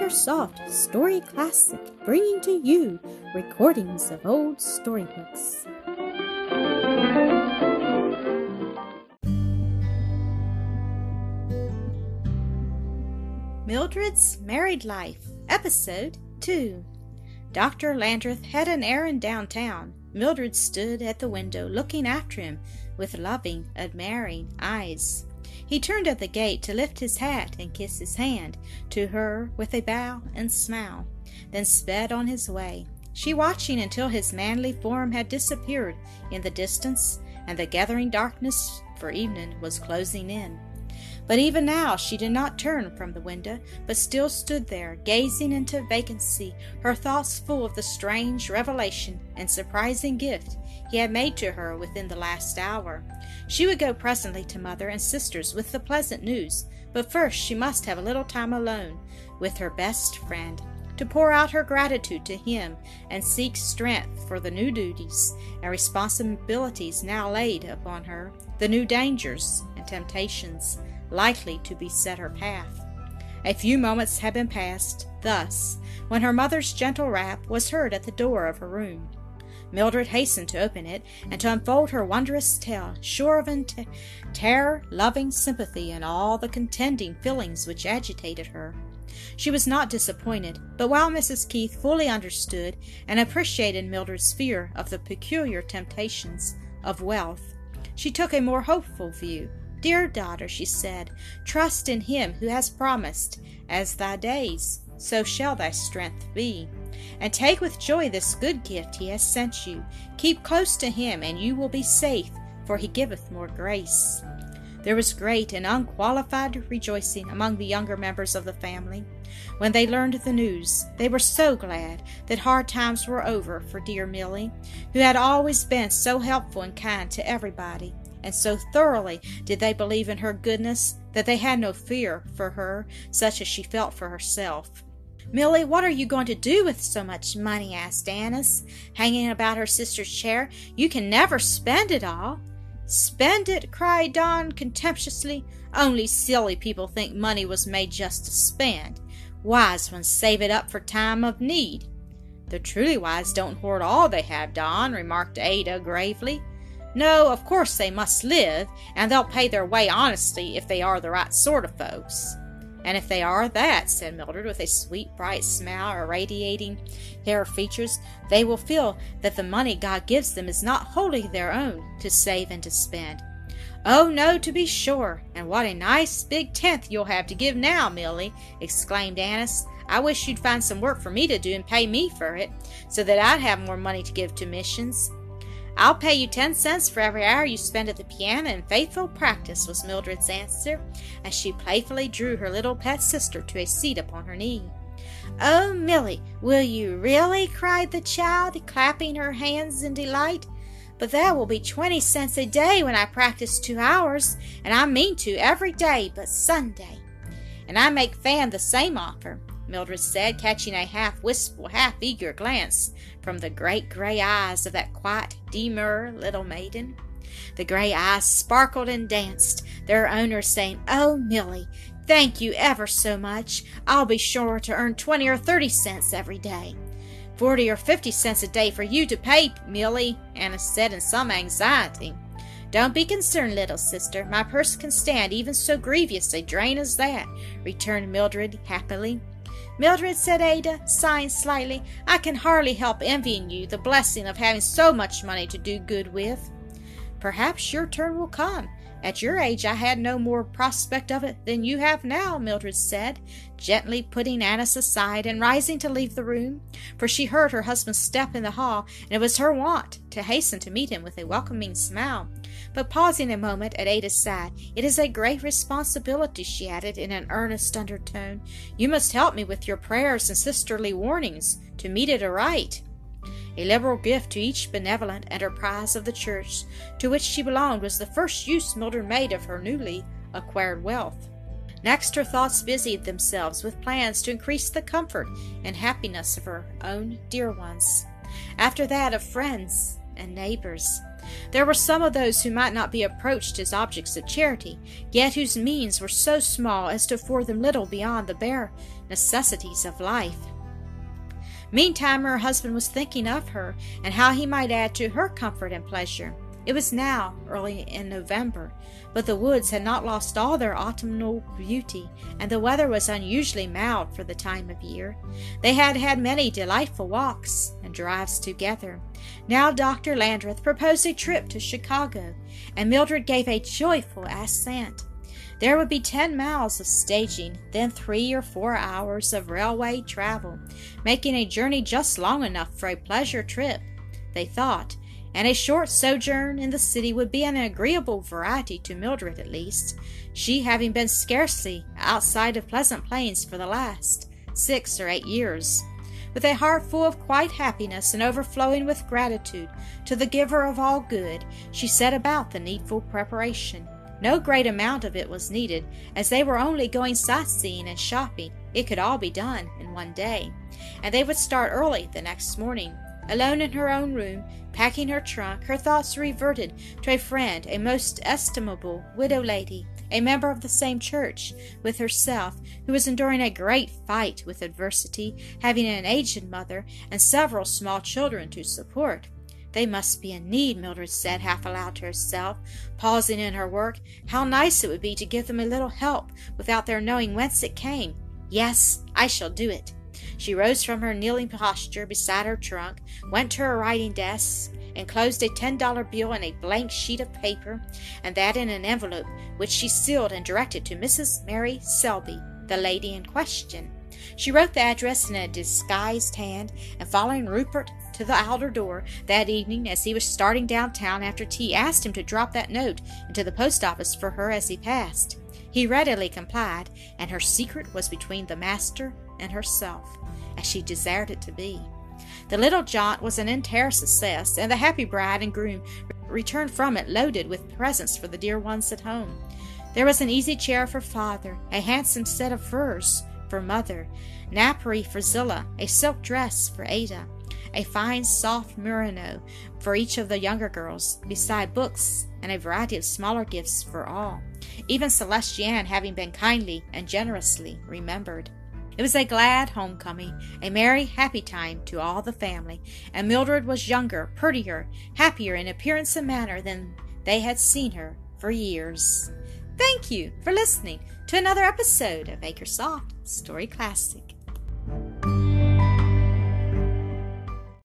AcreSoft Story Classic, bringing to you recordings of old storybooks. Mildred's Married Life, Episode 2. Dr. Landreth had an errand downtown. Mildred stood at the window looking after him with loving, admiring eyes. He turned at the gate to lift his hat and kiss his hand to her with a bow and smile, then sped on his way, she watching until his manly form had disappeared in the distance and the gathering darkness for evening was closing in. But even now she did not turn from the window, but still stood there, gazing into vacancy, her thoughts full of the strange revelation and surprising gift he had made to her within the last hour. She would go presently to mother and sisters with the pleasant news, but first she must have a little time alone with her best friend to pour out her gratitude to him and seek strength for the new duties and responsibilities now laid upon her, the new dangers and temptations likely to beset her path. A few moments had been passed thus when her mother's gentle rap was heard at the door of her room. Mildred hastened to open it and to unfold her wondrous tale, sure of int- terror, loving sympathy, and all the contending feelings which agitated her. She was not disappointed, but while Mrs. Keith fully understood and appreciated Mildred's fear of the peculiar temptations of wealth, she took a more hopeful view. Dear daughter, she said, trust in him who has promised, as thy days, so shall thy strength be. And take with joy this good gift he has sent you. Keep close to him, and you will be safe, for he giveth more grace. There was great and unqualified rejoicing among the younger members of the family. When they learned the news, they were so glad that hard times were over for dear Milly, who had always been so helpful and kind to everybody and so thoroughly did they believe in her goodness that they had no fear for her such as she felt for herself. Milly, what are you going to do with so much money? asked Annis, hanging about her sister's chair. You can never spend it all. Spend it? cried Don contemptuously. Only silly people think money was made just to spend. Wise ones save it up for time of need. The truly wise don't hoard all they have, Don, remarked Ada gravely. No, of course they must live, and they'll pay their way honestly if they are the right sort of folks. And if they are that, said Mildred with a sweet, bright smile irradiating her features, they will feel that the money God gives them is not wholly their own to save and to spend. Oh, no, to be sure. And what a nice big tenth you'll have to give now, Milly, exclaimed Annis. I wish you'd find some work for me to do and pay me for it, so that I'd have more money to give to missions. I'll pay you ten cents for every hour you spend at the piano in faithful practice, was Mildred's answer, as she playfully drew her little pet sister to a seat upon her knee. Oh, Milly, will you really? cried the child, clapping her hands in delight. But that will be twenty cents a day when I practice two hours, and I mean to every day but Sunday. And I make Fan the same offer. Mildred said, catching a half wistful, half eager glance from the great gray eyes of that quiet, demure little maiden. The gray eyes sparkled and danced, their owner saying, Oh, Milly, thank you ever so much. I'll be sure to earn twenty or thirty cents every day. Forty or fifty cents a day for you to pay, Milly, Anna said in some anxiety. Don't be concerned, little sister. My purse can stand even so grievous a drain as that, returned Mildred happily. Mildred, said Ada, sighing slightly, I can hardly help envying you the blessing of having so much money to do good with. Perhaps your turn will come. At your age, I had no more prospect of it than you have now, Mildred said, gently putting Annis aside and rising to leave the room, for she heard her husband's step in the hall, and it was her wont to hasten to meet him with a welcoming smile. But pausing a moment at Ada's side, it is a great responsibility, she added in an earnest undertone. You must help me with your prayers and sisterly warnings to meet it aright. A liberal gift to each benevolent enterprise of the church to which she belonged was the first use Mildred made of her newly acquired wealth. Next, her thoughts busied themselves with plans to increase the comfort and happiness of her own dear ones. After that, of friends and neighbors. There were some of those who might not be approached as objects of charity, yet whose means were so small as to afford them little beyond the bare necessities of life. Meantime, her husband was thinking of her and how he might add to her comfort and pleasure. It was now early in November, but the woods had not lost all their autumnal beauty, and the weather was unusually mild for the time of year. They had had many delightful walks and drives together. Now Dr. Landreth proposed a trip to Chicago, and Mildred gave a joyful assent. There would be ten miles of staging, then three or four hours of railway travel, making a journey just long enough for a pleasure trip, they thought, and a short sojourn in the city would be an agreeable variety to Mildred at least, she having been scarcely outside of Pleasant Plains for the last six or eight years. With a heart full of quiet happiness and overflowing with gratitude to the giver of all good, she set about the needful preparation. No great amount of it was needed, as they were only going sightseeing and shopping. It could all be done in one day. And they would start early the next morning. Alone in her own room, packing her trunk, her thoughts reverted to a friend, a most estimable widow lady, a member of the same church with herself, who was enduring a great fight with adversity, having an aged mother and several small children to support. They must be in need, Mildred said half aloud to herself, pausing in her work. How nice it would be to give them a little help without their knowing whence it came. Yes, I shall do it. She rose from her kneeling posture beside her trunk, went to her writing desk, enclosed a ten dollar bill in a blank sheet of paper, and that in an envelope, which she sealed and directed to Mrs. Mary Selby, the lady in question. She wrote the address in a disguised hand, and following Rupert to the outer door that evening as he was starting downtown after tea, asked him to drop that note into the post office for her as he passed. He readily complied, and her secret was between the master and herself, as she desired it to be. The little jaunt was an entire success, and the happy bride and groom returned from it loaded with presents for the dear ones at home. There was an easy chair for father, a handsome set of furs for mother, napery for Zillah, a silk dress for Ada, a fine soft merino for each of the younger girls, beside books and a variety of smaller gifts for all, even Celestia Ann having been kindly and generously remembered. It was a glad homecoming, a merry, happy time to all the family, and Mildred was younger, prettier, happier in appearance and manner than they had seen her for years. Thank you for listening to another episode of Acresoft Story Classic.